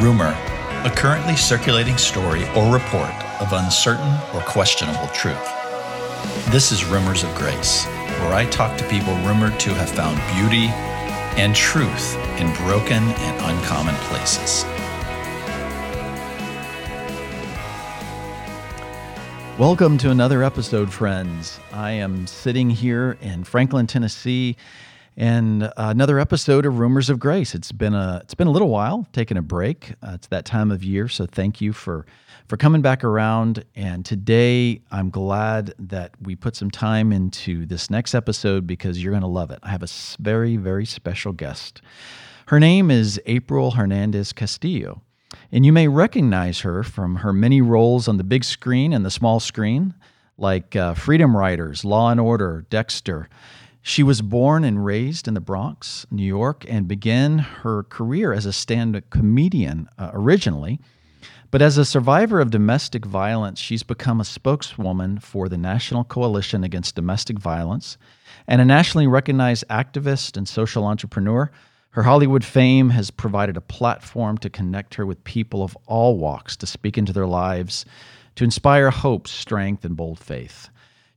Rumor, a currently circulating story or report of uncertain or questionable truth. This is Rumors of Grace, where I talk to people rumored to have found beauty and truth in broken and uncommon places. Welcome to another episode, friends. I am sitting here in Franklin, Tennessee, and another episode of Rumors of Grace. It's been a it's been a little while, taking a break. Uh, it's that time of year, so thank you for for coming back around. And today, I'm glad that we put some time into this next episode because you're going to love it. I have a very very special guest. Her name is April Hernandez Castillo. And you may recognize her from her many roles on the big screen and the small screen, like uh, Freedom Writers, Law and Order, Dexter. She was born and raised in the Bronx, New York, and began her career as a stand up comedian uh, originally. But as a survivor of domestic violence, she's become a spokeswoman for the National Coalition Against Domestic Violence and a nationally recognized activist and social entrepreneur her Hollywood fame has provided a platform to connect her with people of all walks to speak into their lives, to inspire hope, strength, and bold faith.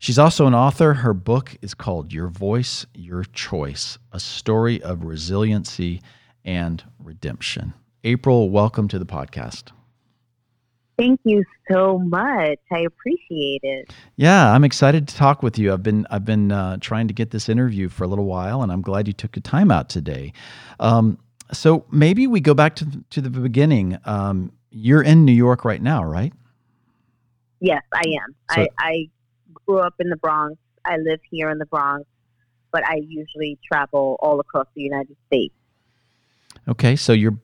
She's also an author. Her book is called Your Voice, Your Choice A Story of Resiliency and Redemption. April, welcome to the podcast. Thank you so much. I appreciate it. Yeah, I'm excited to talk with you. I've been I've been uh, trying to get this interview for a little while, and I'm glad you took the time out today. Um, so maybe we go back to to the beginning. Um, you're in New York right now, right? Yes, I am. So, I, I grew up in the Bronx. I live here in the Bronx, but I usually travel all across the United States. Okay, so you're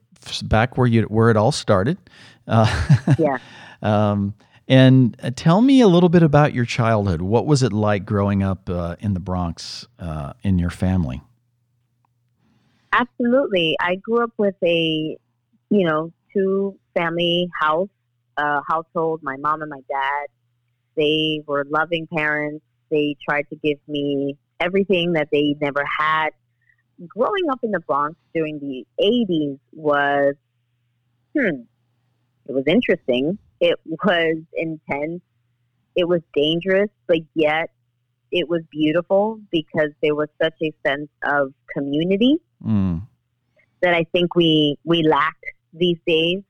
back where you where it all started. Uh, yeah. um, and uh, tell me a little bit about your childhood. What was it like growing up uh, in the Bronx uh, in your family? Absolutely. I grew up with a, you know, two family house uh, household. My mom and my dad. They were loving parents. They tried to give me everything that they never had growing up in the Bronx during the 80s was, hmm, it was interesting. It was intense. It was dangerous, but yet it was beautiful because there was such a sense of community mm. that I think we, we lack these days.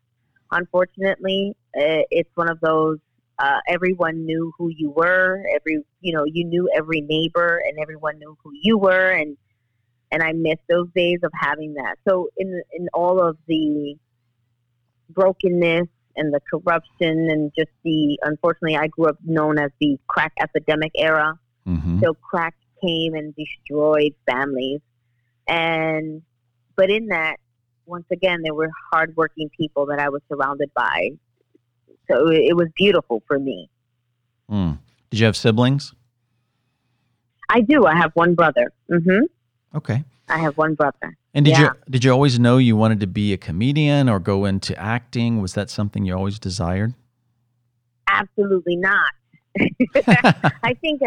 Unfortunately, uh, it's one of those uh, everyone knew who you were. Every you know, you knew every neighbor, and everyone knew who you were, and and I miss those days of having that. So in in all of the brokenness and the corruption and just the unfortunately, I grew up known as the crack epidemic era. Mm-hmm. So crack came and destroyed families, and but in that, once again, there were hardworking people that I was surrounded by. So it was beautiful for me. Mm. Did you have siblings? I do. I have one brother. Mm-hmm. Okay. I have one brother. And did yeah. you did you always know you wanted to be a comedian or go into acting? Was that something you always desired? Absolutely not. I think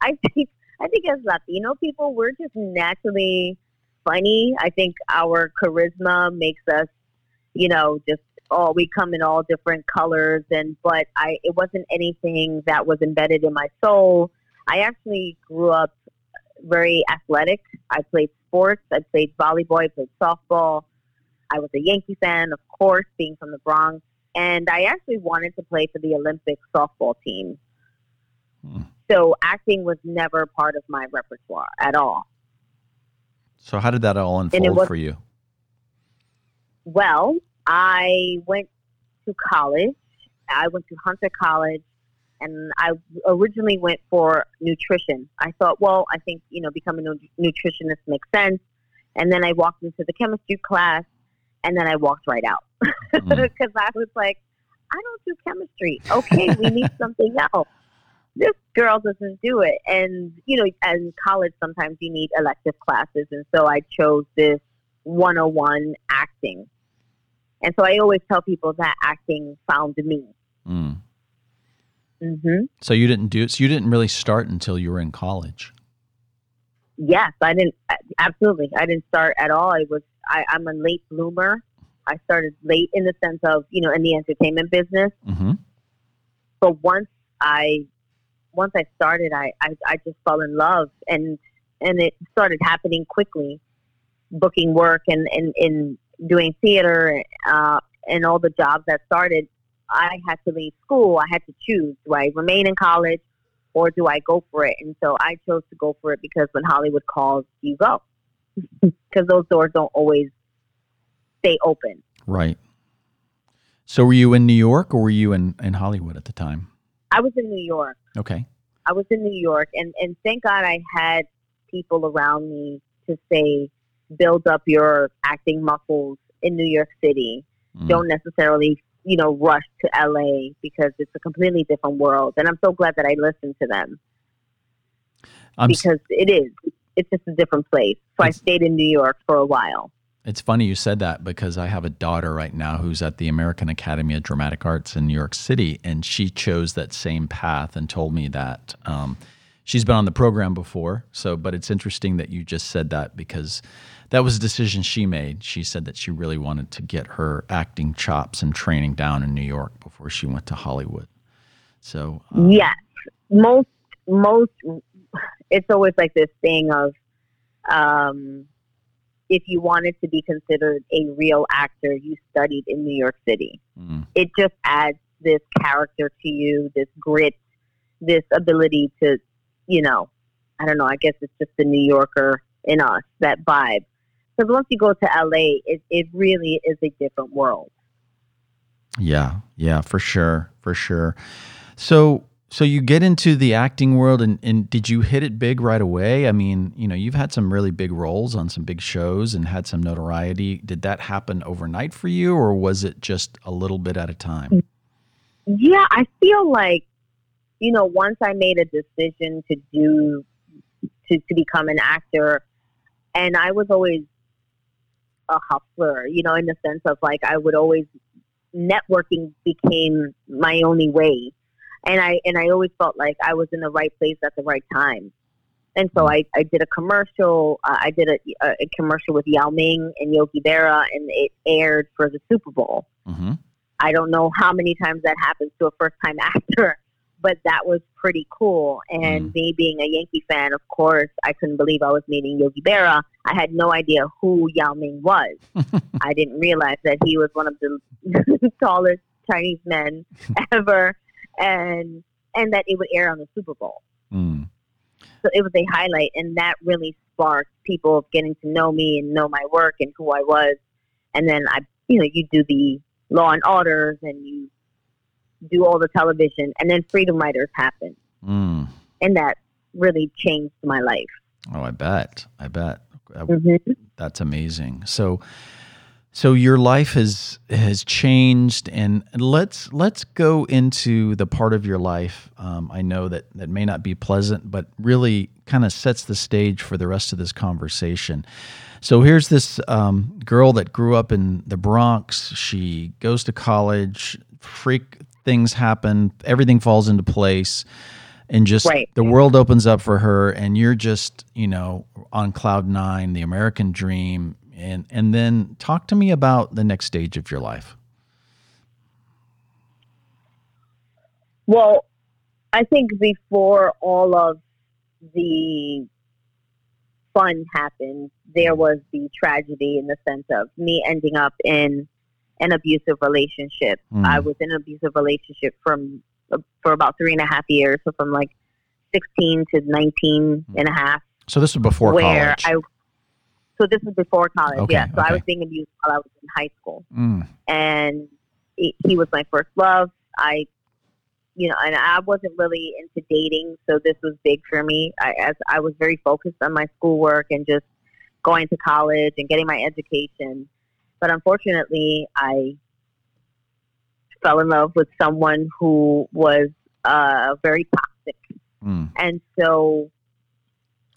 I think I think as Latino people, we're just naturally funny. I think our charisma makes us, you know, just oh, we come in all different colors and but I it wasn't anything that was embedded in my soul. I actually grew up very athletic. I played sports. I played volleyball. I played softball. I was a Yankee fan, of course, being from the Bronx. And I actually wanted to play for the Olympic softball team. Hmm. So acting was never part of my repertoire at all. So how did that all unfold was, for you? Well, I went to college. I went to Hunter College and I originally went for nutrition. I thought, well, I think you know becoming a nutritionist makes sense. And then I walked into the chemistry class, and then I walked right out because mm. I was like, I don't do chemistry. Okay, we need something else. This girl doesn't do it, and you know, in college sometimes you need elective classes, and so I chose this 101 acting. And so I always tell people that acting found me. Mm. Mm-hmm. So you didn't do it. So you didn't really start until you were in college. Yes, I didn't. Absolutely, I didn't start at all. I was. I, I'm a late bloomer. I started late in the sense of you know in the entertainment business. Mm-hmm. But once I once I started, I, I I just fell in love, and and it started happening quickly, booking work and and, and doing theater uh, and all the jobs that started. I had to leave school. I had to choose: do I remain in college or do I go for it? And so I chose to go for it because when Hollywood calls, you go, because those doors don't always stay open. Right. So were you in New York or were you in, in Hollywood at the time? I was in New York. Okay. I was in New York, and and thank God I had people around me to say, build up your acting muscles in New York City. Mm. Don't necessarily, you know, rush to LA because it's a completely different world. And I'm so glad that I listened to them I'm s- because it is. It's just a different place. So I stayed in New York for a while. It's funny you said that because I have a daughter right now who's at the American Academy of Dramatic Arts in New York City, and she chose that same path and told me that um, she's been on the program before. So, but it's interesting that you just said that because that was a decision she made. She said that she really wanted to get her acting chops and training down in New York before she went to Hollywood. So, um, Yes, most most. It's always like this thing of, um, if you wanted to be considered a real actor, you studied in New York City. mm, It just adds this character to you, this grit, this ability to, you know, I don't know. I guess it's just the New Yorker in us that vibe. Because once you go to LA, it it really is a different world. Yeah, yeah, for sure, for sure. So, so you get into the acting world, and, and did you hit it big right away? I mean, you know, you've had some really big roles on some big shows and had some notoriety. Did that happen overnight for you, or was it just a little bit at a time? Yeah, I feel like, you know, once I made a decision to do, to, to become an actor, and I was always a hustler, you know, in the sense of like I would always, networking became my only way. And I, and I always felt like I was in the right place at the right time. And so I, I did a commercial. Uh, I did a, a, a commercial with Yao Ming and Yogi Berra, and it aired for the Super Bowl. hmm I don't know how many times that happens to a first time actor, but that was pretty cool. And Mm. me being a Yankee fan, of course, I couldn't believe I was meeting Yogi Berra. I had no idea who Yao Ming was. I didn't realize that he was one of the tallest Chinese men ever, and and that it would air on the Super Bowl. Mm. So it was a highlight, and that really sparked people getting to know me and know my work and who I was. And then I, you know, you do the Law and Orders, and you do all the television, and then Freedom Writers happened, Mm. and that really changed my life. Oh, I bet. I bet. Uh, hmm That's amazing. So, so your life has has changed, and let's let's go into the part of your life. Um, I know that that may not be pleasant, but really kind of sets the stage for the rest of this conversation. So here's this um, girl that grew up in the Bronx. She goes to college. Freak things happen. Everything falls into place and just Right. the world opens up for her and you're just you know on cloud nine the american dream and and then talk to me about the next stage of your life Well, I think before all of the fun happened, there was the tragedy in the sense of me ending up in an abusive relationship. Mm. I was in an abusive relationship from for about three and a half years, so from like 16 to 19 and a half, so this was before where college I. So this was before college, Okay, yeah. So I was being abused while I was in high school Mm, and he, he was my first love. I, you know, and I wasn't really into dating, so this was big for me. I, as I was very focused on my schoolwork and just going to college and getting my education. But unfortunately, I fell in love with someone who was uh, very toxic, mm, and so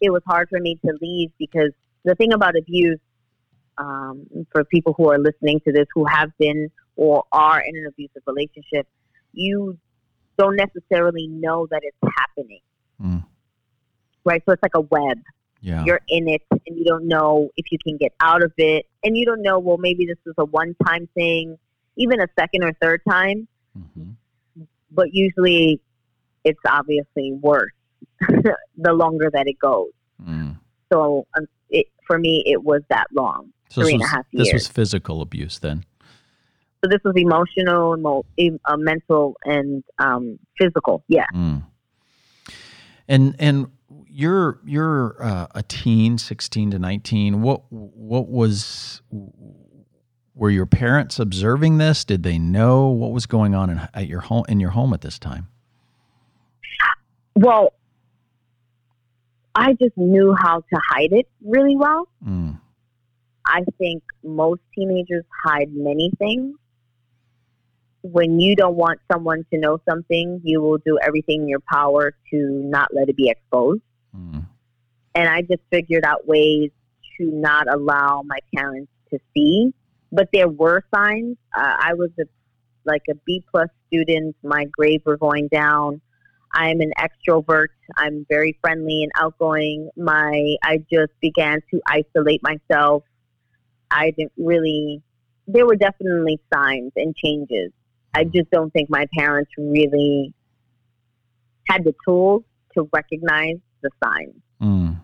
it was hard for me to leave because the thing about abuse um, for people who are listening to this who have been or are in an abusive relationship, you don't necessarily know that it's happening, mm. right? So it's like a web. Yeah. You're in it and you don't know if you can get out of it. And you don't know, well, maybe this is a one time thing, even a second or third time. hmm But usually it's obviously worse the longer that it goes. Mm. So um, it, for me, it was that long. So Three this and a was, half this was physical abuse then. So this was emotional, emo, em- uh, mental, and um, physical. Yeah. Mm. And and you're you're uh, a teen, sixteen to nineteen. What what was were your parents observing this? Did they know what was going on in, at your home in your home at this time? Well, I just knew how to hide it really well. Mm. I think most teenagers hide many things. When you don't want someone to know something, you will do everything in your power to not let it be exposed. Mm. And I just figured out ways to not allow my parents to see. But there were signs. Uh, I was a, like a B plus student. My grades were going down. I'm an extrovert. I'm very friendly and outgoing. My I just began to isolate myself. I didn't really. There were definitely signs and changes. I just don't think my parents really had the tools to recognize the sign. Mm.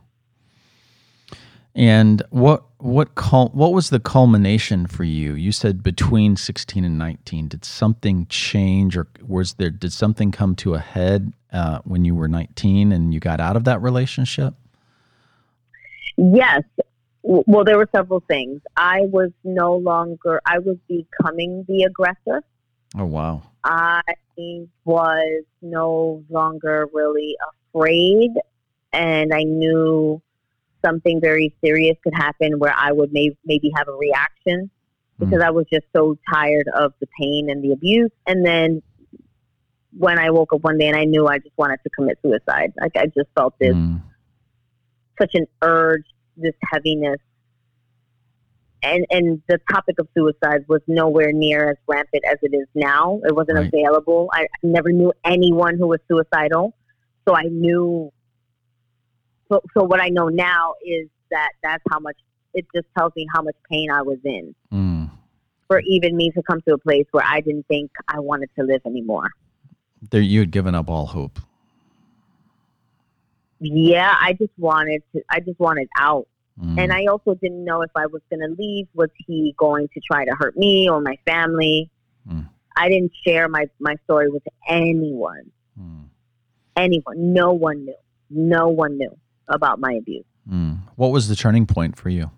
And what what cul- what was the culmination for you? You said between 16 and 19. Did something change or was there did something come to a head uh, when you were 19 and you got out of that relationship? Yes. Well, there were several things. I was no longer, I was becoming the aggressor. Oh wow. I was no longer really afraid, and I knew something very serious could happen where I would may- maybe have a reaction because I was just so tired of the pain and the abuse. And then when I woke up one day and I knew I just wanted to commit suicide, like I just felt this Mm. such an urge, this heaviness. And and the topic of suicide was nowhere near as rampant as it is now. It wasn't Right. available. I never knew anyone who was suicidal, so I knew. So, so what I know now is that that's how much. It just tells me how much pain I was in Mm. for even me to come to a place where I didn't think I wanted to live anymore. There you had given up all hope. Yeah, I just wanted to. I just wanted out. Mm. And I also didn't know if I was going to leave. Was he going to try to hurt me or my family? Mm. I didn't share my, my story with anyone. Mm. Anyone. No one knew. No one knew about my abuse. Mm. What was the turning point for you?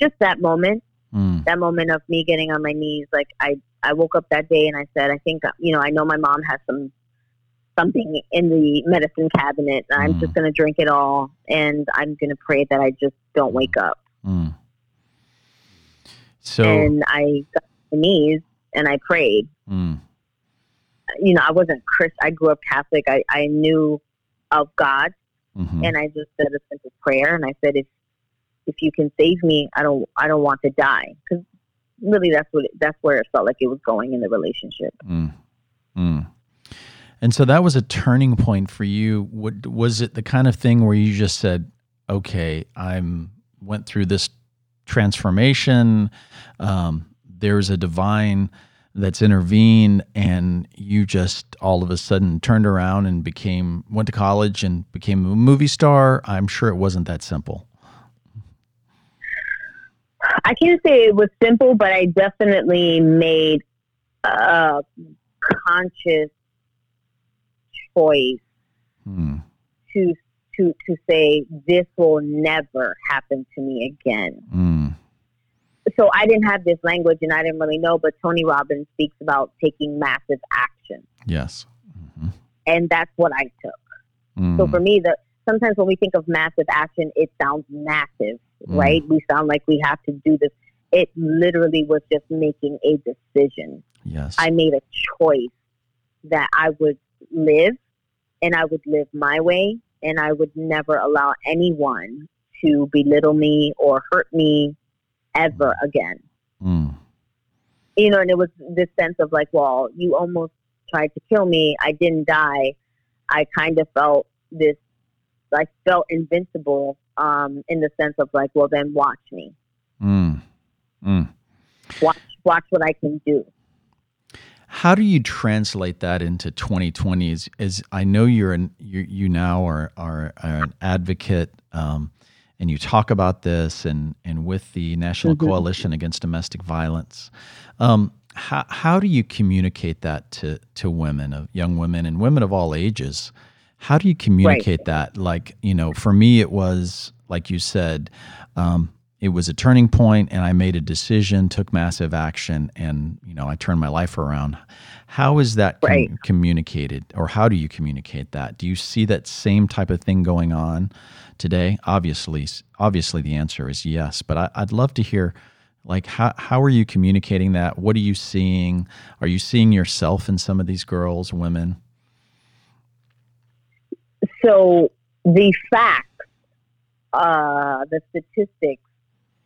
Just that moment, Mm. that moment of me getting on my knees. Like I, I woke up that day and I said, I think, you know, I know my mom has some something in the medicine cabinet. And I'm just going to drink it all. And I'm going to pray that I just don't wake up. Mm. So And I got on my knees and I prayed. mm. you know, I wasn't Christ. I grew up Catholic. I, I knew of God, Mhm. and I just said a simple prayer, and I said, if if you can save me, I don't I don't want to die, because really that's what it, that's where it felt like it was going in the relationship. Mm. Mm. And so that was a turning point for you. What was it the kind of thing where you just said, "Okay, I'm went through this transformation. Um, there's a divine that's intervened, and you just all of a sudden turned around and became went to college and became a movie star." I'm sure it wasn't that simple. I can't say it was simple, but I definitely made a conscious choice Hmm. to to to say this will never happen to me again. Mm. So I didn't have this language and I didn't really know, but Tony Robbins speaks about taking massive action. Yes. Mhm. And that's what I took. So Mm. for me, the sometimes when we think of massive action, it sounds massive, Mm. right? We sound like we have to do this. It literally was just making a decision. yes. I made a choice that I would live and I would live my way and I would never allow anyone to belittle me or hurt me ever again. Mm. you know, and it was this sense of like, well, you almost tried to kill me. I didn't die. I kind of felt this I felt invincible um, in the sense of like, well, then watch me. Mm. Mm. Watch, watch what I can do. How do you translate that into 2020? Is, is I know you're an you, you now are, are, are an advocate, um, and you talk about this, and and with the National mm-hmm. Coalition Against Domestic Violence. Um, how how do you communicate that to to women, of young women, and women of all ages? How do you communicate right. that? Like you know, for me, it was like you said. Um, it was a turning point and I made a decision, took massive action, and you know I turned my life around. How is that right. communicated, or how do you communicate that? Do you see that same type of thing going on today? Obviously, obviously the answer is yes. But I, I'd love to hear, like, how how are you communicating that? What are you seeing? Are you seeing yourself in some of these girls, women? So the facts, uh, the statistics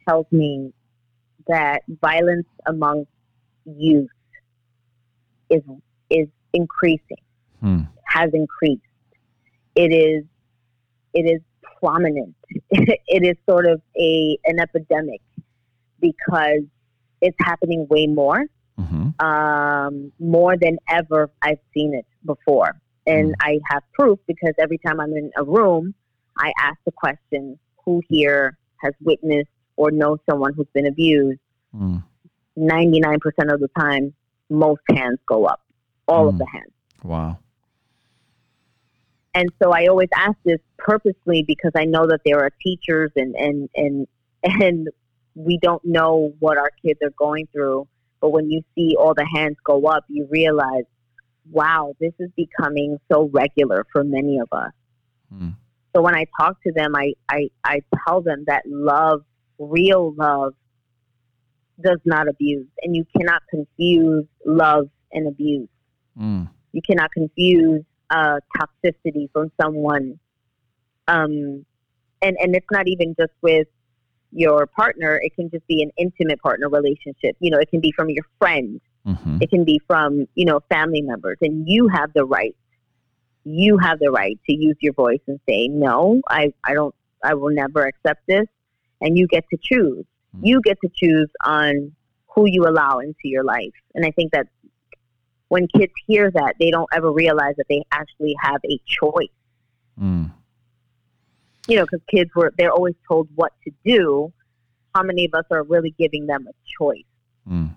tells me that violence among youth is is increasing, hmm. has increased. It is it is prominent. it is sort of a an epidemic because it's happening way more, mm-hmm. um, more than ever I've seen it before. And mm. I have proof because every time I'm in a room, I ask the question, who here has witnessed or know someone who's been abused, mm. 99% of the time, most hands go up, all mm. of the hands. Wow. And so I always ask this purposely because I know that there are teachers and, and, and, and we don't know what our kids are going through. But when you see all the hands go up, you realize, wow, this is becoming so regular for many of us. Mm. So when I talk to them, I, I, I tell them that love real love does not abuse, and you cannot confuse love and abuse. Mm. You cannot confuse uh, toxicity from someone, um, and and it's not even just with your partner. It can just be an intimate partner relationship. You know, it can be from your friend. Mm-hmm. It can be from you know family members, and you have the right. You have the right to use your voice and say, "No, I, I don't. I will never accept this and you get to choose. Mm-hmm. You get to choose on who you allow into your life. And I think that when kids hear that, they don't ever realize that they actually have a choice. Mm. You know, because kids were, they're always told what to do. How many of us are really giving them a choice? Mm.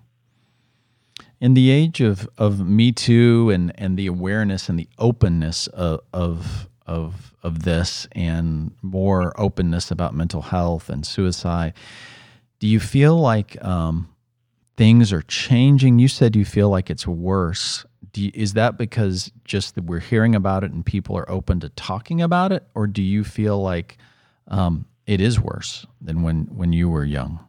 In the age of, of Me Too and, and the awareness and the openness of, of of of this and more openness about mental health and suicide. Do you feel like um, things are changing? You said you feel like it's worse. You, is that because just that we're hearing about it and people are open to talking about it, or do you feel like um, it is worse than when when you were young?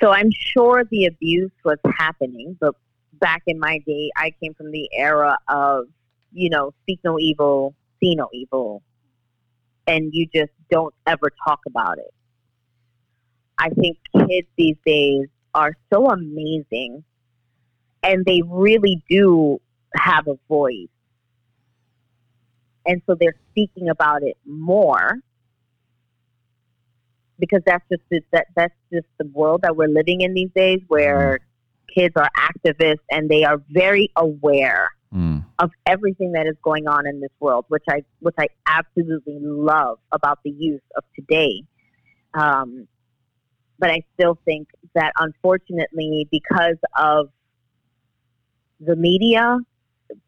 So I'm sure the abuse was happening, but back in my day, I came from the era of, you know, speak no evil, see no evil, and you just don't ever talk about it. I think kids these days are so amazing and they really do have a voice. And so they're speaking about it more because that's just the, that that's just the world that we're living in these days where mm-hmm. Kids are activists and they are very aware mm. of everything that is going on in this world, which I which I absolutely love about the youth of today. Um, but I still think that unfortunately, because of the media,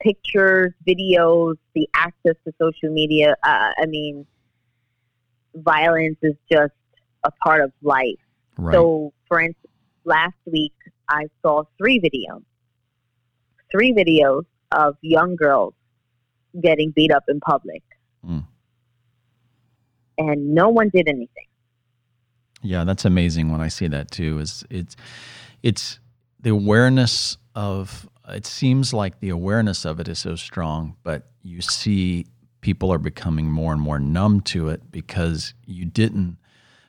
pictures, videos, the access to social media, uh, I mean, violence is just a part of life. Right. So, for instance, last week I saw three videos, three videos of young girls getting beat up in public. Mm. And no one did anything. Yeah, that's amazing when I see that too. Is it's it's the awareness of it seems like the awareness of it is so strong, but you see people are becoming more and more numb to it because you didn't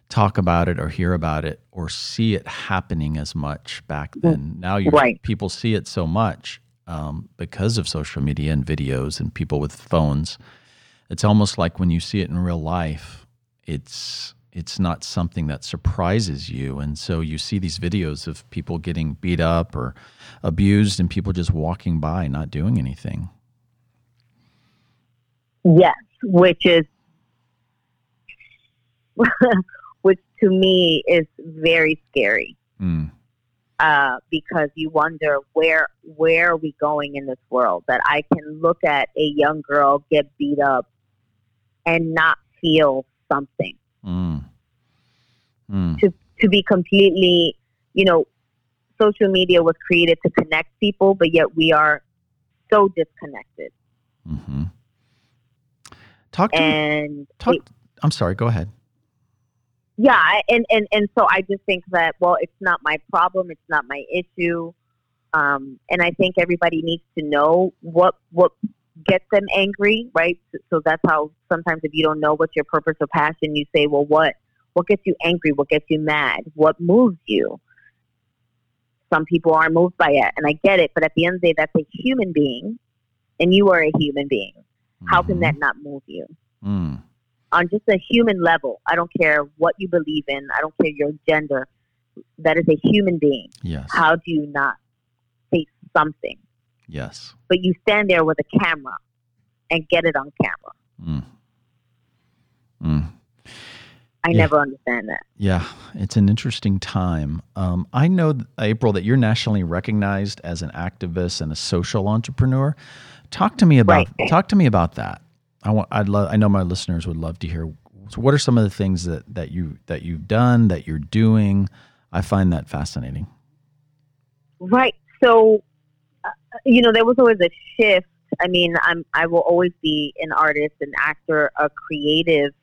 talk about it or hear about it or see it happening as much back then. Now you right. people see it so much um, because of social media and videos and people with phones. It's almost like when you see it in real life, it's it's not something that surprises you, and so you see these videos of people getting beat up or abused, and people just walking by, not doing anything. Yes, which is which to me is very scary. Mm. Uh, because you wonder where where are we going in this world that I can look at a young girl get beat up and not feel something. Mm. Mm. To to be completely, you know, social media was created to connect people, but yet we are so disconnected. Mm-hmm. Talk to and me. Talk, it, I'm sorry. Go ahead. Yeah, and, and and so I just think that well, it's not my problem. It's not my issue. Um, and I think everybody needs to know what what gets them angry, right? So, so that's how sometimes if you don't know what's your purpose or passion, you say, well, what what gets you angry? What gets you mad? What moves you? Some people aren't moved by it, and I get it. But at the end of the day, that's a human being, and you are a human being. How can that mm-hmm. not move you? Mm. On just a human level, I don't care what you believe in. I don't care your gender. That is a human being. Yes. How do you not say something? Yes. But you stand there with a camera and get it on camera. Mm. Mm. I yeah. never understand that. Yeah, it's an interesting time. Um, I know, April, that you're nationally recognized as an activist and a social entrepreneur. Talk to me about right. talk to me about that. I want. I'd love. I know my listeners would love to hear. So what are some of the things that that you that you've done that you're doing? I find that fascinating. Right. So, uh, you know, there was always a shift. I mean, I'm I will always be an artist, an actor, a creative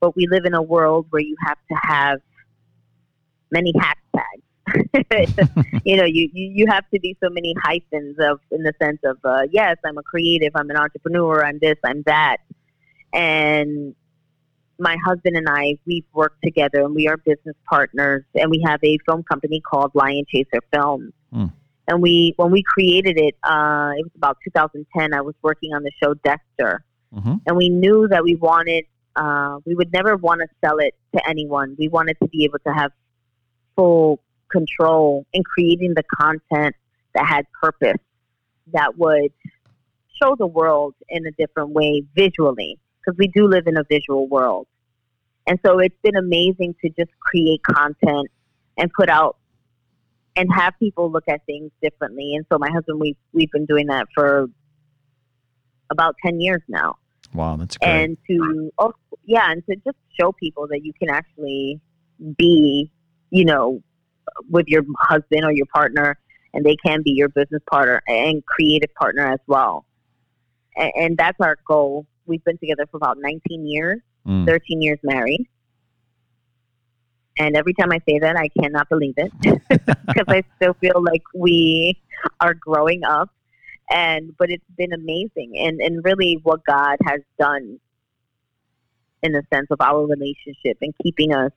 but we live in a world where you have to have many hashtags. you know, you, you, have to be so many hyphens of in the sense of uh, yes, I'm a creative, I'm an entrepreneur, I'm this, I'm that, and my husband and I we've worked together and we are business partners and we have a film company called Lion Chaser Films. Mm. And we when we created it, uh, it was about 2010. I was working on the show Dexter, mm-hmm. and we knew that we wanted uh, we would never want to sell it to anyone. We wanted to be able to have full control and creating the content that had purpose, that would show the world in a different way visually, because we do live in a visual world. And so it's been amazing to just create content and put out and have people look at things differently. And so my husband, we've, we've been doing that for about 10 years now. Wow, that's great. And to oh yeah, and to just show people that you can actually be, you know, with your husband or your partner, and they can be your business partner and creative partner as well. And, and that's our goal. We've been together for about 19 years, mm. 13 years married. And every time I say that, I cannot believe it because I still feel like we are growing up and but it's been amazing and and really what God has done in the sense of our relationship and keeping us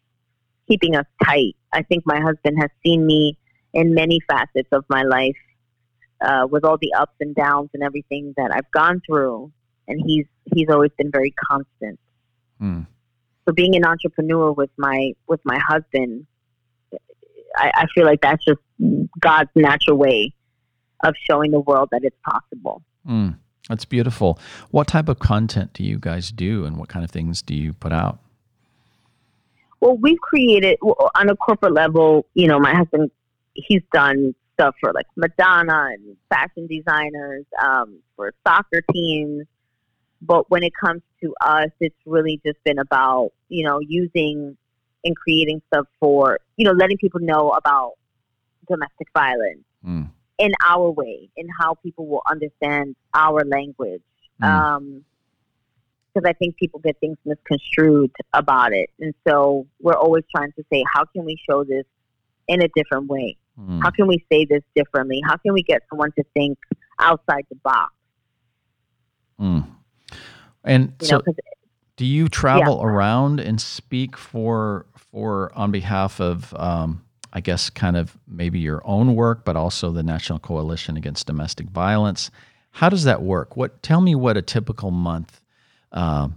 keeping us tight. I think my husband has seen me in many facets of my life uh, with all the ups and downs and everything that I've gone through, and he's he's always been very constant. Mm. So being an entrepreneur with my with my husband, I, I feel like that's just God's natural way of showing the world that it's possible. Mm, that's beautiful. What type of content do you guys do, and what kind of things do you put out? Well, we've created on a corporate level. You know, my husband he's done stuff for like Madonna and fashion designers um, for soccer teams. But when it comes to us, it's really just been about you know using and creating stuff for you know letting people know about domestic violence. Mm in our way, in how people will understand our language. Mm. Um, because I think people get things misconstrued about it. And so we're always trying to say, how can we show this in a different way? Mm. How can we say this differently? How can we get someone to think outside the box? Mm. And you so, know, do you travel yeah. around and speak for for on behalf of um, I guess, kind of maybe your own work, but also the National Coalition Against Domestic Violence. How does that work? What tell me what a typical month uh,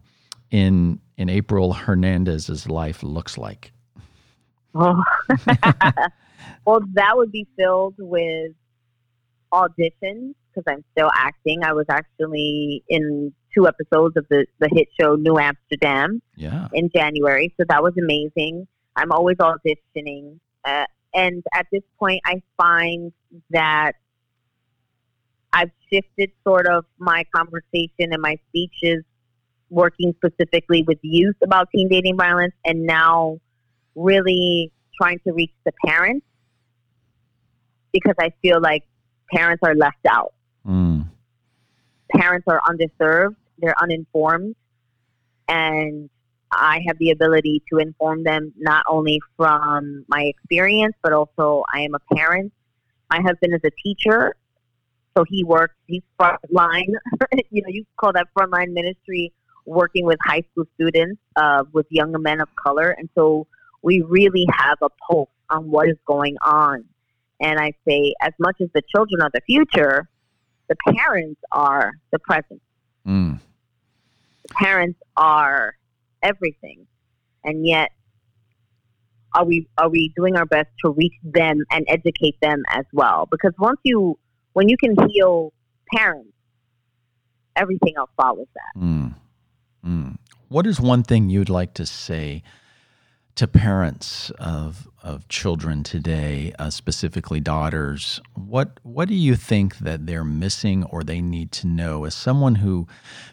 in in April Hernandez's life looks like. Oh. well, that would be filled with auditions because I'm still acting. I was actually in two episodes of the, the hit show New Amsterdam yeah. in January. So that was amazing. I'm always auditioning. Uh, and at this point, I find that I've shifted sort of my conversation and my speeches working specifically with youth about teen dating violence and now really trying to reach the parents because I feel like parents are left out. Mm. Parents are underserved, they're uninformed, and I have the ability to inform them not only from my experience, but also I am a parent. My husband is a teacher, so he works, he's frontline, you know, you call that frontline ministry, working with high school students, uh, with young men of color. And so we really have a pulse on what is going on. And I say, as much as the children are the future, the parents are the present. Mm. The parents are everything, and yet, are we are we doing our best to reach them and educate them as well? Because once you when you can heal parents, everything else follows that. Mm. Mm. What is one thing you'd like to say to parents of of children today, uh, specifically daughters, what what do you think that they're missing or they need to know? As someone who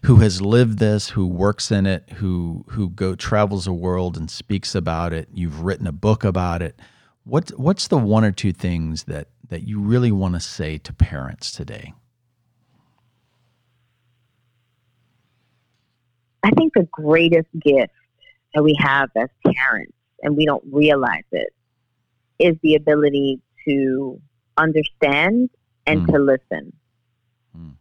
who has lived this, who works in it, who who go travels the world and speaks about it, you've written a book about it. What what's the one or two things that that you really want to say to parents today? I think the greatest gift that we have as parents, and we don't realize it, is the ability to understand and mm. to listen. Mm.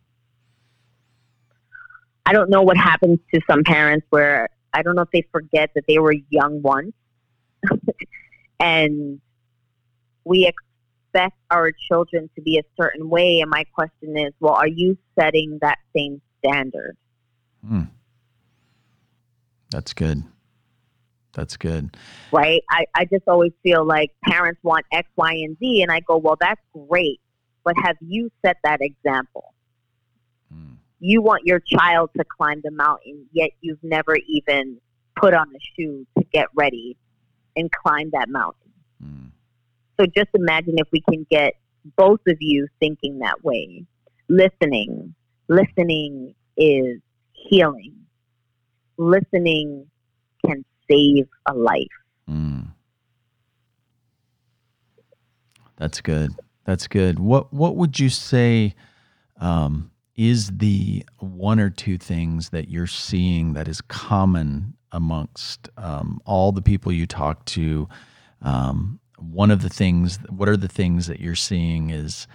I don't know what happens to some parents where I don't know if they forget that they were young once. and we expect our children to be a certain way. And my question is well, are you setting that same standard? Mm. That's good. That's good. Right? I, I just always feel like parents want X, Y, and Z. And I go, well, that's great. But have you set that example? Mm. You want your child to climb the mountain, yet you've never even put on a shoe to get ready and climb that mountain. Mm. So just imagine if we can get both of you thinking that way. Listening. Listening is healing. Listening can save a life. Mm. That's good. That's good. What What would you say um, is the one or two things that you're seeing that is common amongst um, all the people you talk to? Um, one of the things. What are the things that you're seeing is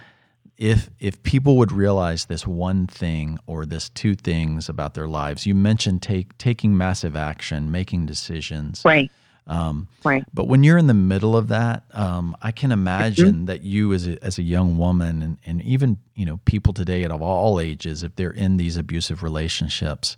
if if people would realize this one thing or this two things about their lives, you mentioned take taking massive action, making decisions, right? Um, right. But when you're in the middle of that, um, I can imagine mm-hmm. that you, as a, as a young woman, and, and even you know people today at all ages, if they're in these abusive relationships,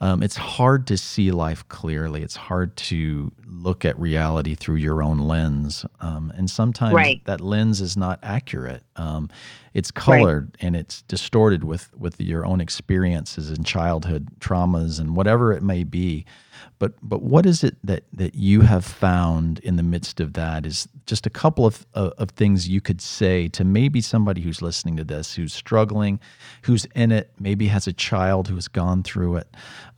um, it's hard to see life clearly. It's hard to look at reality through your own lens, um, and sometimes right. that lens is not accurate. Um, it's colored right. and it's distorted with with your own experiences and childhood traumas and whatever it may be. But but what is it that that you have found in the midst of that? Is just a couple of of, of things you could say to maybe somebody who's listening to this, who's struggling, who's in it, maybe has a child who has gone through it.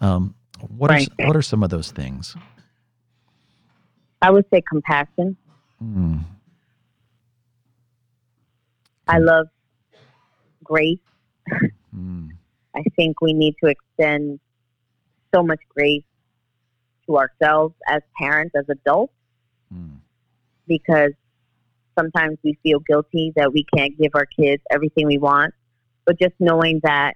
Um, what right. are what are some of those things? I would say compassion. Mm. I love grace. Mm. I think we need to extend so much grace to ourselves as parents, as adults, mm. because sometimes we feel guilty that we can't give our kids everything we want. But just knowing that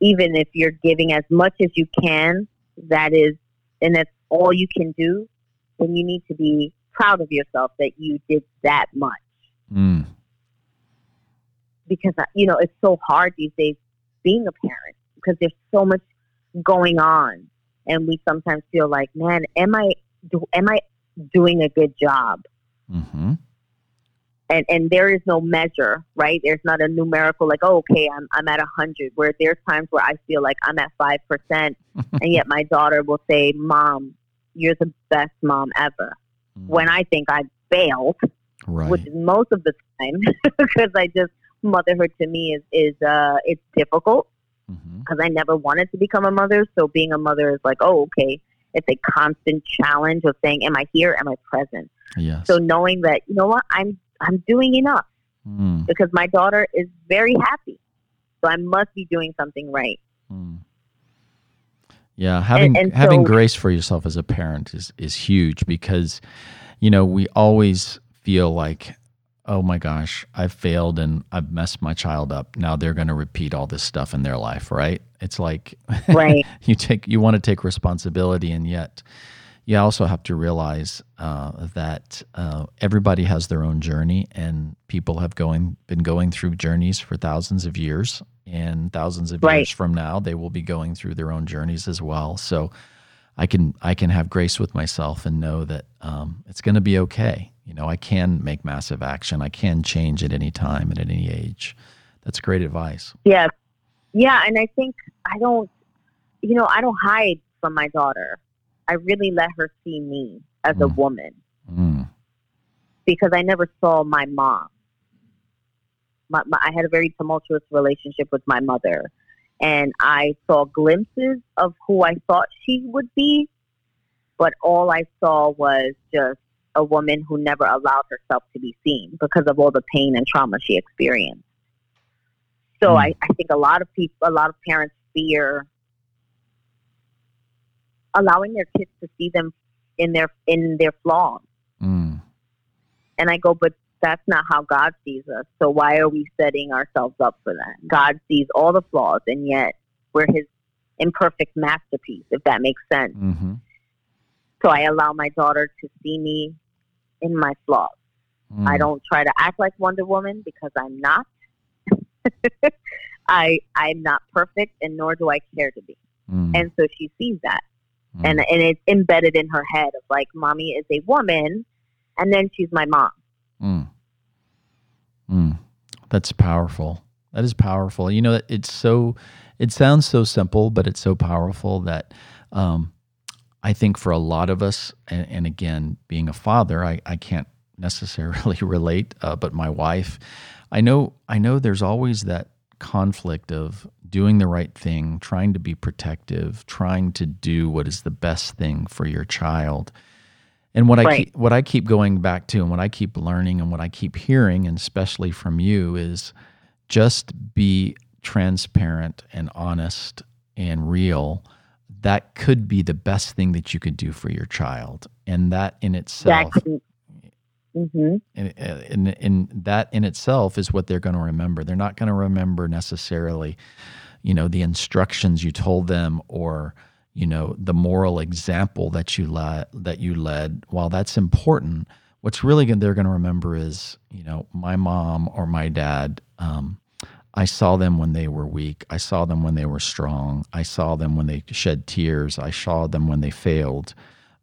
even if you're giving as much as you can, that is, and that's all you can do, then you need to be proud of yourself that you did that much. Mm. Because, you know, it's so hard these days being a parent because there's so much going on. And we sometimes feel like, man, am I, do, am I doing a good job? hmm and and there is no measure, right? There's not a numerical like, oh, okay, I'm I'm at a hundred. Where there's times where I feel like I'm at five percent, and yet my daughter will say, "Mom, you're the best mom ever." When I think I failed, right. which is most of the time, because I just motherhood to me is is uh it's difficult Mhm. because I never wanted to become a mother. So being a mother is like, oh, okay, it's a constant challenge of saying, "Am I here? Am I present?" Yes. So knowing that, you know what, I'm I'm doing enough Mm, because my daughter is very happy. So I must be doing something right. mm. Yeah, having and having so- grace for yourself as a parent is is huge because you know, we always feel like oh my gosh, I've failed and I've messed my child up. Now they're going to repeat all this stuff in their life, right? It's like Right. you take you want to take responsibility and yet you also have to realize uh, that uh, everybody has their own journey and people have going been going through journeys for thousands of years and thousands of Right. years from now they will be going through their own journeys as well so i can i can have grace with myself and know that um, it's going to be okay you know i can make massive action i can change at any time and at any age that's great advice Yes. Yeah, and I think I don't you know, I don't hide from my daughter. I really let her see me as a Mm. woman mm, because I never saw my mom. My, my, I had a very tumultuous relationship with my mother, and I saw glimpses of who I thought she would be, but all I saw was just a woman who never allowed herself to be seen because of all the pain and trauma she experienced. So Mm. I, I think a lot of people, a lot of parents fear allowing their kids to see them in their in their flaws. mm, And I go, but that's not how God sees us. So why are we setting ourselves up for that? God sees all the flaws, and yet we're His imperfect masterpiece, if that makes sense. hmm So I allow my daughter to see me in my flaws. mm. I don't try to act like Wonder Woman because I'm not. I I'm not perfect, and nor do I care to be. Mm, And so she sees that, mm. and and it's embedded in her head of like, mommy is a woman, and then she's my mom. Mm. Mm. That's powerful. That is powerful. You know, it's so, it sounds so simple, but it's so powerful that um, I think for a lot of us, and, and again, being a father, I, I can't necessarily relate, uh, but my wife, I know, I know there's always that conflict of doing the right thing, trying to be protective, trying to do what is the best thing for your child. And what I keep, what I keep going back to, and what I keep learning, and what I keep hearing, and especially from you, is just be transparent and honest and real. That could be the best thing that you could do for your child, and that in itself, That hmm and, and, and that in itself is what they're going to remember. They're not going to remember necessarily, you know, the instructions you told them or you know the moral example that you led that you led. While that's important, what's really going they're going to remember is you know my mom or my dad. Um, I saw them when they were weak. I saw them when they were strong. I saw them when they shed tears. I saw them when they failed.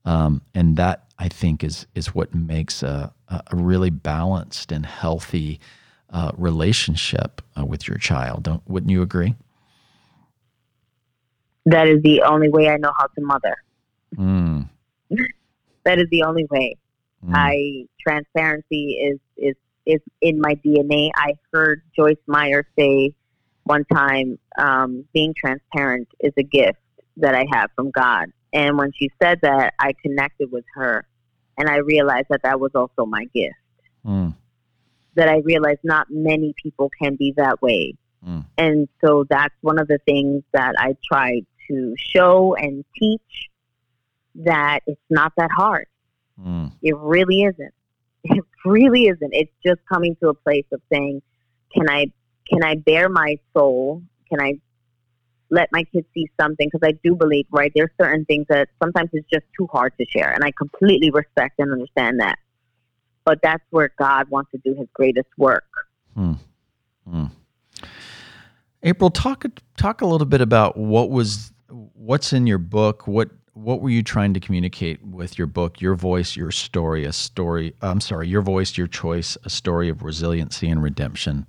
Um, and that I think is is what makes a, a really balanced and healthy uh, relationship uh, with your child. Don't wouldn't you agree? That is the only way I know how to mother. Mm, That is the only way. mm, I transparency is is is in my DNA. I heard Joyce Meyer say one time, um, being transparent is a gift that I have from God. And when she said that, I connected with her, and I realized that that was also my gift. mm, That I realized not many people can be that way. Mm. And so that's one of the things that I try to show and teach that it's not that hard. mm, It really isn't. It really isn't. It's just coming to a place of saying, can I can I bare my soul? Can I let my kids see something? Because I do believe, right, there's certain things that sometimes it's just too hard to share, and I completely respect and understand that. but that's where God wants to do His greatest work. Hmm. Hmm. April, talk talk a little bit about what was what's in your book. What what were you trying to communicate with your book? Your voice, your story, a story. I'm sorry, your voice, your choice, a story of resiliency and redemption.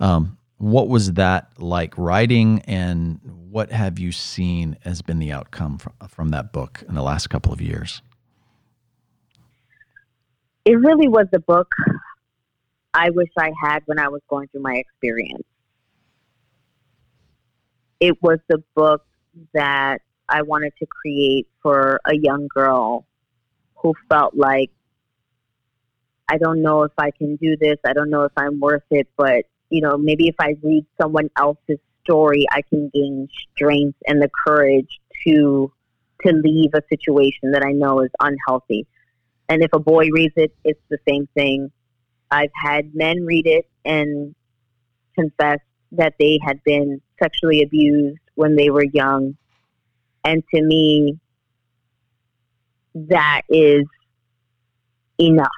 Um, what was that like writing, and what have you seen has been the outcome from, from that book in the last couple of years? It really was the book I wish I had when I was going through my experience. It was the book that I wanted to create for a young girl who felt like I don't know if I can do this. I don't know if I'm worth it, but you know, maybe if I read someone else's story, I can gain strength and the courage to to leave a situation that I know is unhealthy. And if a boy reads it, it's the same thing. I've had men read it and confess that they had been sexually abused when they were young. And to me, that is enough.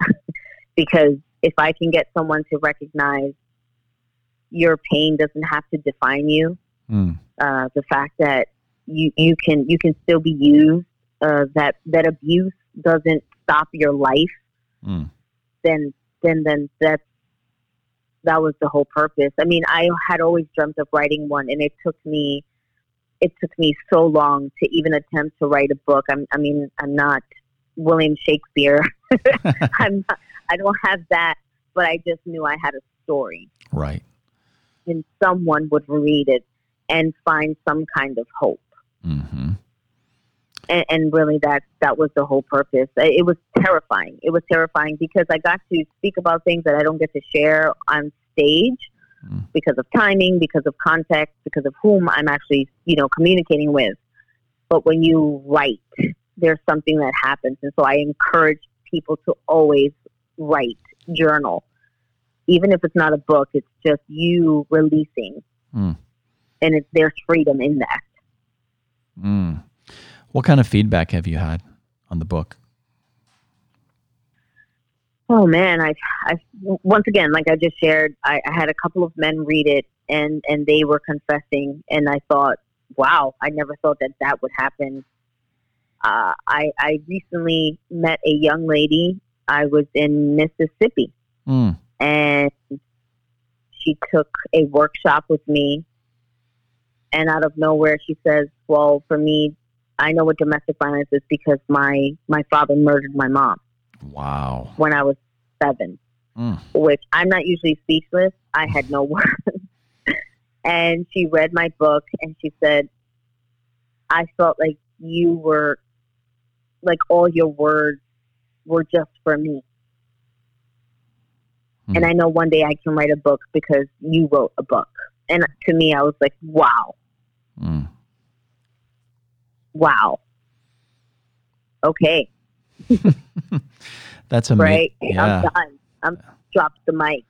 because if I can get someone to recognize your pain doesn't have to define you, mm. uh, the fact that you, you can you can still be used, uh, that that abuse doesn't stop your life, mm. then then then that's that was the whole purpose. I mean, I had always dreamt of writing one, and it took me it took me so long to even attempt to write a book. I'm, I mean, I'm not William Shakespeare. I'm not, I don't have that, but I just knew I had a story. Right. And someone would read it and find some kind of hope. Mm-hmm. And, and really, that that was the whole purpose. It was terrifying. It was terrifying because I got to speak about things that I don't get to share on stage mm. because of timing, because of context, because of whom I'm actually, you know, communicating with. But when you write, there's something that happens. And so I encourage people to always write, journal. Even if it's not a book, it's just you releasing. Mm. And it's, there's freedom in that. Mm. What kind of feedback have you had on the book? Oh man, I, I once again, like I just shared, I, I had a couple of men read it, and and they were confessing, and I thought, wow, I never thought that that would happen. Uh, I I recently met a young lady. I was in Mississippi, mm. and she took a workshop with me. And out of nowhere, she says, "Well, for me, I know what domestic violence is because my my father murdered my mom." Wow. When I was seven, mm. which I'm not usually speechless. I had no words. and she read my book and she said, I felt like you were, like all your words were just for me. Mm. And I know one day I can write a book because you wrote a book. And to me, I was like, wow. Mm. Wow. Okay. That's amazing. Right? Yeah. I'm done. I'm dropped the mic.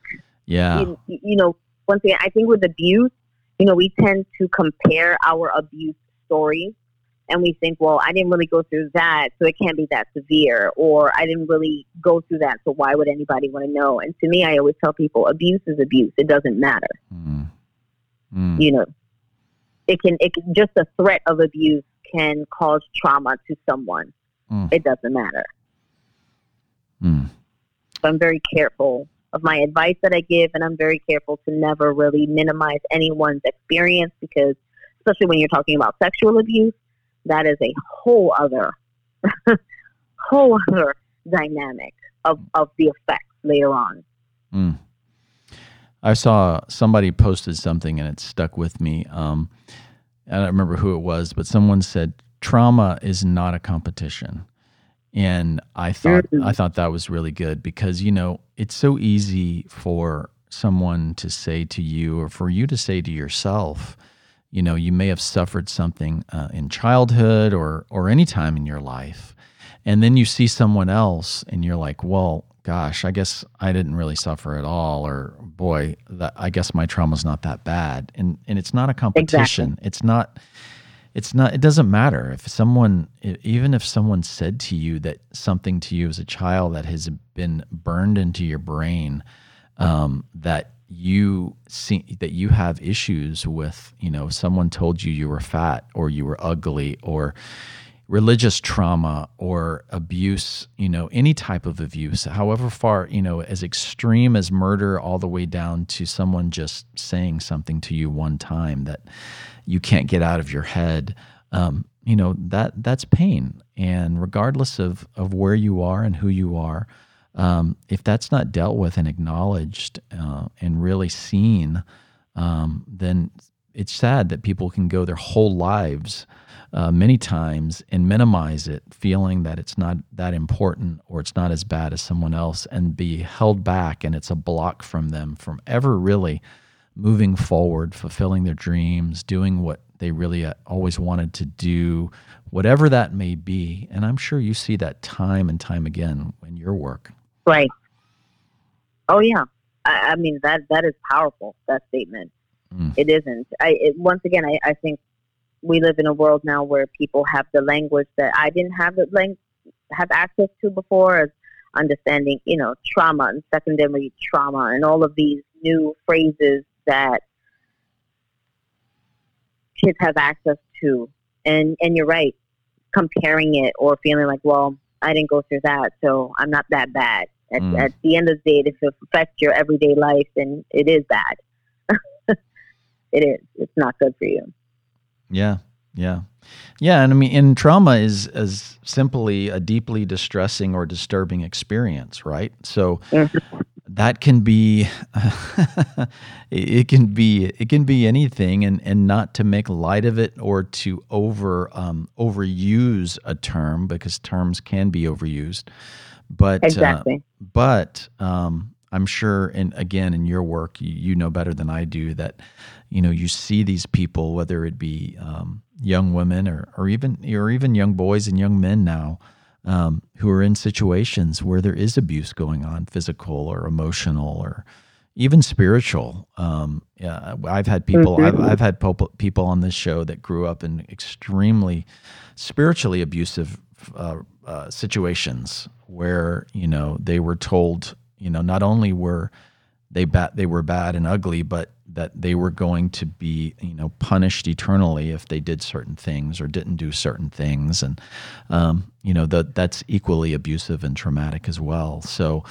Yeah. You, you know, once again, I think with abuse, you know, we tend to compare our abuse stories and we think, well, I didn't really go through that, so it can't be that severe, or I didn't really go through that, so why would anybody want to know? And to me, I always tell people, abuse is abuse. It doesn't matter. Mm. Mm. You know, it can, it can, just the threat of abuse can cause trauma to someone. Mm. It doesn't matter. Mm. So I'm very careful of my advice that I give, and I'm very careful to never really minimize anyone's experience because, especially when you're talking about sexual abuse, that is a whole other, whole other dynamic of, of the effects later on. Mm. I saw somebody posted something and it stuck with me. Um, I don't remember who it was, but someone said trauma is not a competition and I thought mm-hmm. I thought that was really good because you know it's so easy for someone to say to you or for you to say to yourself, you know, you may have suffered something uh, in childhood or or any time in your life, and then you see someone else and you're like, well, gosh, I guess I didn't really suffer at all, or boy, that I guess my trauma's not that bad, and and it's not a competition. Exactly. It's not it's not it doesn't matter if someone even if someone said to you that something to you as a child that has been burned into your brain um, that you see that you have issues with you know someone told you you were fat or you were ugly or religious trauma or abuse you know any type of abuse however far you know as extreme as murder all the way down to someone just saying something to you one time that you can't get out of your head um, you know that that's pain. And regardless of of where you are and who you are um, if that's not dealt with and acknowledged uh, and really seen um, then it's sad that people can go their whole lives uh, many times and minimize it, feeling that it's not that important or it's not as bad as someone else, and be held back, and it's a block from them from ever really moving forward, fulfilling their dreams, doing what they really uh, always wanted to do, whatever that may be. And I'm sure you see that time and time again in your work. Right. Oh yeah. I, I mean that that is powerful. That statement. Mm. It isn't. I it, once again, I, I think we live in a world now where people have the language that I didn't have the lang- have access to before, as understanding, you know, trauma and secondary trauma and all of these new phrases that kids have access to. And and you're right, comparing it or feeling like, well, I didn't go through that, so I'm not that bad. At, mm. at the end of the day, if it affects your everyday life, then it is bad. It is. It's not good for you. Yeah. Yeah. Yeah, and I mean, and trauma is as simply a deeply distressing or disturbing experience, right? So mm-hmm. that can be, it can be, it can be anything, and and not to make light of it or to over um, overuse a term because terms can be overused, but uh, exactly. Uh, but um, I'm sure, and again, in your work, you, you know better than I do that you know you see these people whether it be um, young women or, or even or even young boys and young men now um, who are in situations where there is abuse going on physical or emotional or even spiritual um, yeah i've had people mm-hmm. I've, I've had people on this show that grew up in extremely spiritually abusive uh, uh, situations where you know they were told you know not only were they bad they were bad and ugly but that they were going to be you know punished eternally if they did certain things or didn't do certain things. And um, you know that that's equally abusive and traumatic as well. So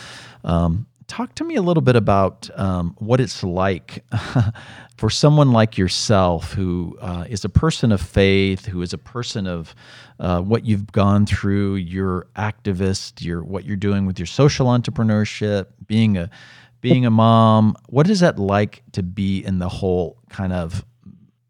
um, talk to me a little bit about um, what it's like for someone like yourself who uh, is a person of faith who is a person of uh, what you've gone through your activist your what you're doing with your social entrepreneurship being a being a mom, what is that like to be in the whole kind of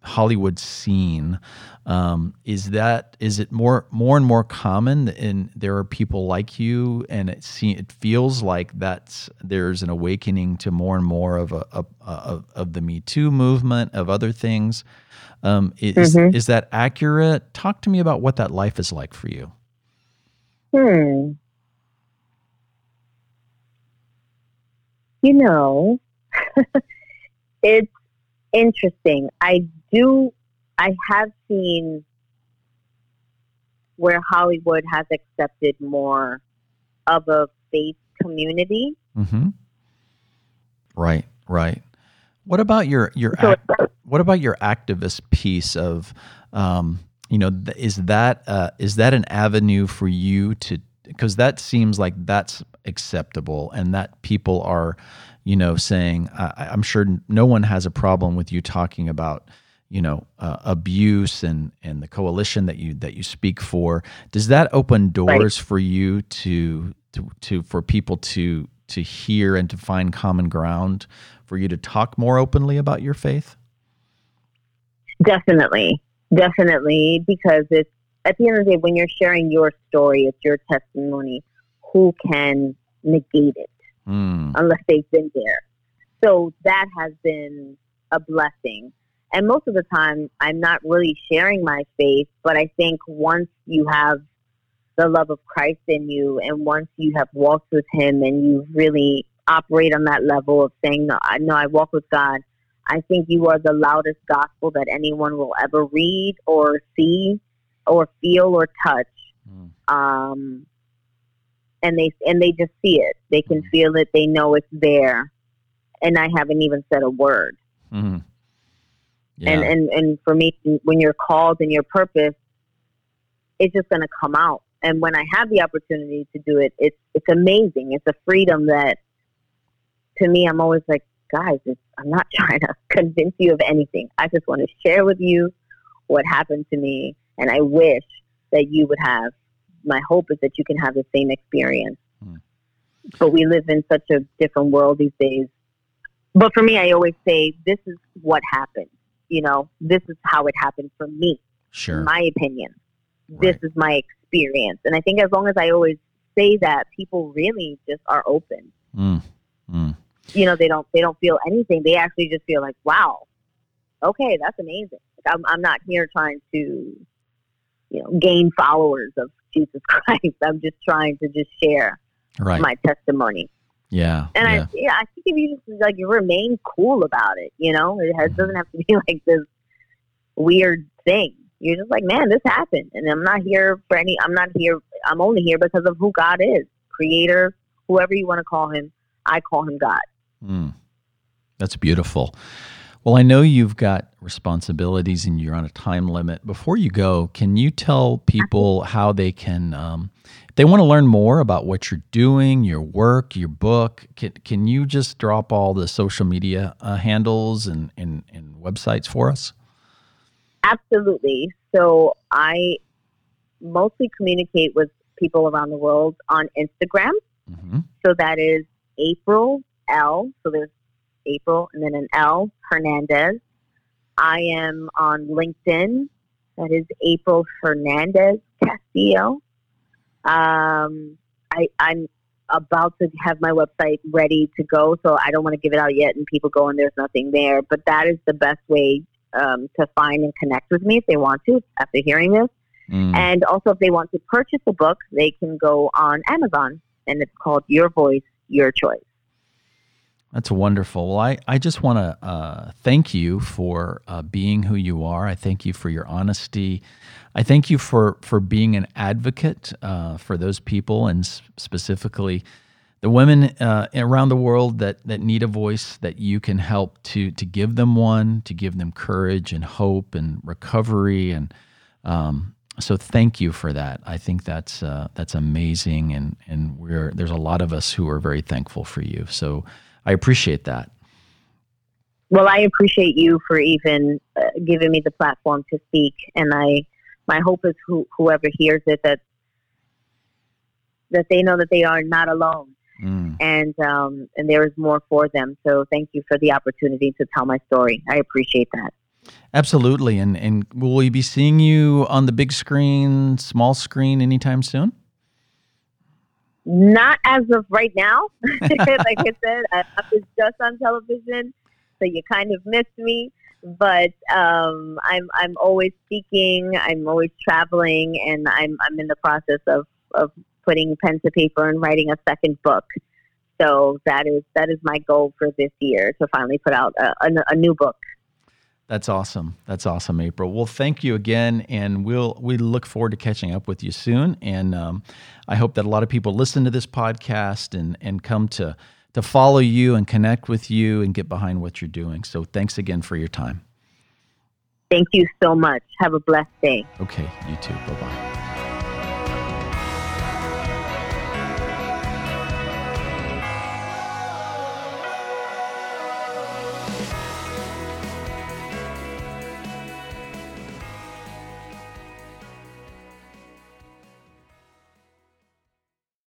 Hollywood scene? Um, is that is it more more and more common and there are people like you and it see, it feels like that's there's an awakening to more and more of a, a, a of the Me Too movement of other things. Um, is mm-hmm. is that accurate? Talk to me about what that life is like for you. Hmm. You know, it's interesting. I do, I have seen where Hollywood has accepted more of a faith community. Mm-hmm. Right, right. What about your your so, act, what about your activist piece of um, you know is that uh, is that an avenue for you to because that seems like that's acceptable and that people are you know saying I, i'm sure no one has a problem with you talking about you know uh, abuse and and the coalition that you that you speak for does that open doors right. for you to, to to for people to to hear and to find common ground for you to talk more openly about your faith definitely definitely because it's at the end of the day, when you're sharing your story, it's your testimony. Who can negate it mm. unless they've been there? So that has been a blessing. And most of the time, I'm not really sharing my faith, but I think once you have the love of Christ in you, and once you have walked with Him, and you really operate on that level of saying, "No, I know I walk with God. I think you are the loudest gospel that anyone will ever read or see or feel or touch. Mm. Um, and they and they just see it. They can mm. feel it. They know it's there, and I haven't even said a word. Mm. Yeah. And and and for me, when you're called and your purpose, it's just going to come out. And when I have the opportunity to do it, it's it's amazing. It's a freedom that, to me, I'm always like, guys, I'm not trying to convince you of anything. I just want to share with you what happened to me, and I wish that you would have. My hope is that you can have the same experience. Hmm. But we live in such a different world these days. But for me, I always say this is what happened. You know, this is how it happened for me. Sure. my opinion this is my experience. And I think as long as I always say that, people really just are open. Mm. Mm. You know, they don't they don't feel anything. They actually just feel like, wow, okay, that's amazing. Like, I'm I'm not here trying to, you know, gain followers of Jesus Christ. I'm just trying to just share right. my testimony. Yeah. And yeah. I yeah, I think if you just like remain cool about it, you know, it has, mm-hmm. doesn't have to be like this weird thing you're just like, man, this happened, and I'm not here for any. I'm not here. I'm only here because of who God is, Creator, whoever you want to call Him. I call Him God. Mm, that's beautiful. Well, I know you've got responsibilities and you're on a time limit. Before you go, can you tell people how they can, um, they want to learn more about what you're doing, your work, your book, can, can you just drop all the social media uh, handles and, and, and websites for us? Absolutely. So I mostly communicate with people around the world on Instagram. Mm-hmm. So that is April L. So there's April and then an L Hernandez. I am on LinkedIn. That is April Hernandez Castillo. Um, I, I'm about to have my website ready to go, so I don't want to give it out yet, and people go and there's nothing there. But that is the best way um, to find and connect with me if they want to after hearing this. Mm. And also, if they want to purchase a book, they can go on Amazon, and it's called Your Voice, Your Choice. That's wonderful. Well, I, I just want to uh, thank you for uh, being who you are. I thank you for your honesty. I thank you for, for being an advocate uh, for those people and specifically the women uh, around the world that that need a voice that you can help to to give them one, to give them courage and hope and recovery and um, so thank you for that. I think that's uh, that's amazing, and and we're there's a lot of us who are very thankful for you. So I appreciate that. Well, I appreciate you for even uh, giving me the platform to speak, and I my hope is who, whoever hears it that that they know that they are not alone Mm. And um, and there is more for them. So thank you for the opportunity to tell my story. I appreciate that. Absolutely. And and will we be seeing you on the big screen, small screen anytime soon? Not as of right now. like I said, I, I was just on television, so you kind of missed me. But um, I'm I'm always speaking. I'm always traveling, and I'm I'm in the process of of putting pen to paper and writing a second book. So that is that is my goal for this year to finally put out a, a, a new book. That's awesome. That's awesome, April. Well, thank you again, and we'll we look forward to catching up with you soon. And um, I hope that a lot of people listen to this podcast and and come to to follow you and connect with you and get behind what you're doing. So thanks again for your time. Thank you so much. Have a blessed day. Okay, you too. Bye bye.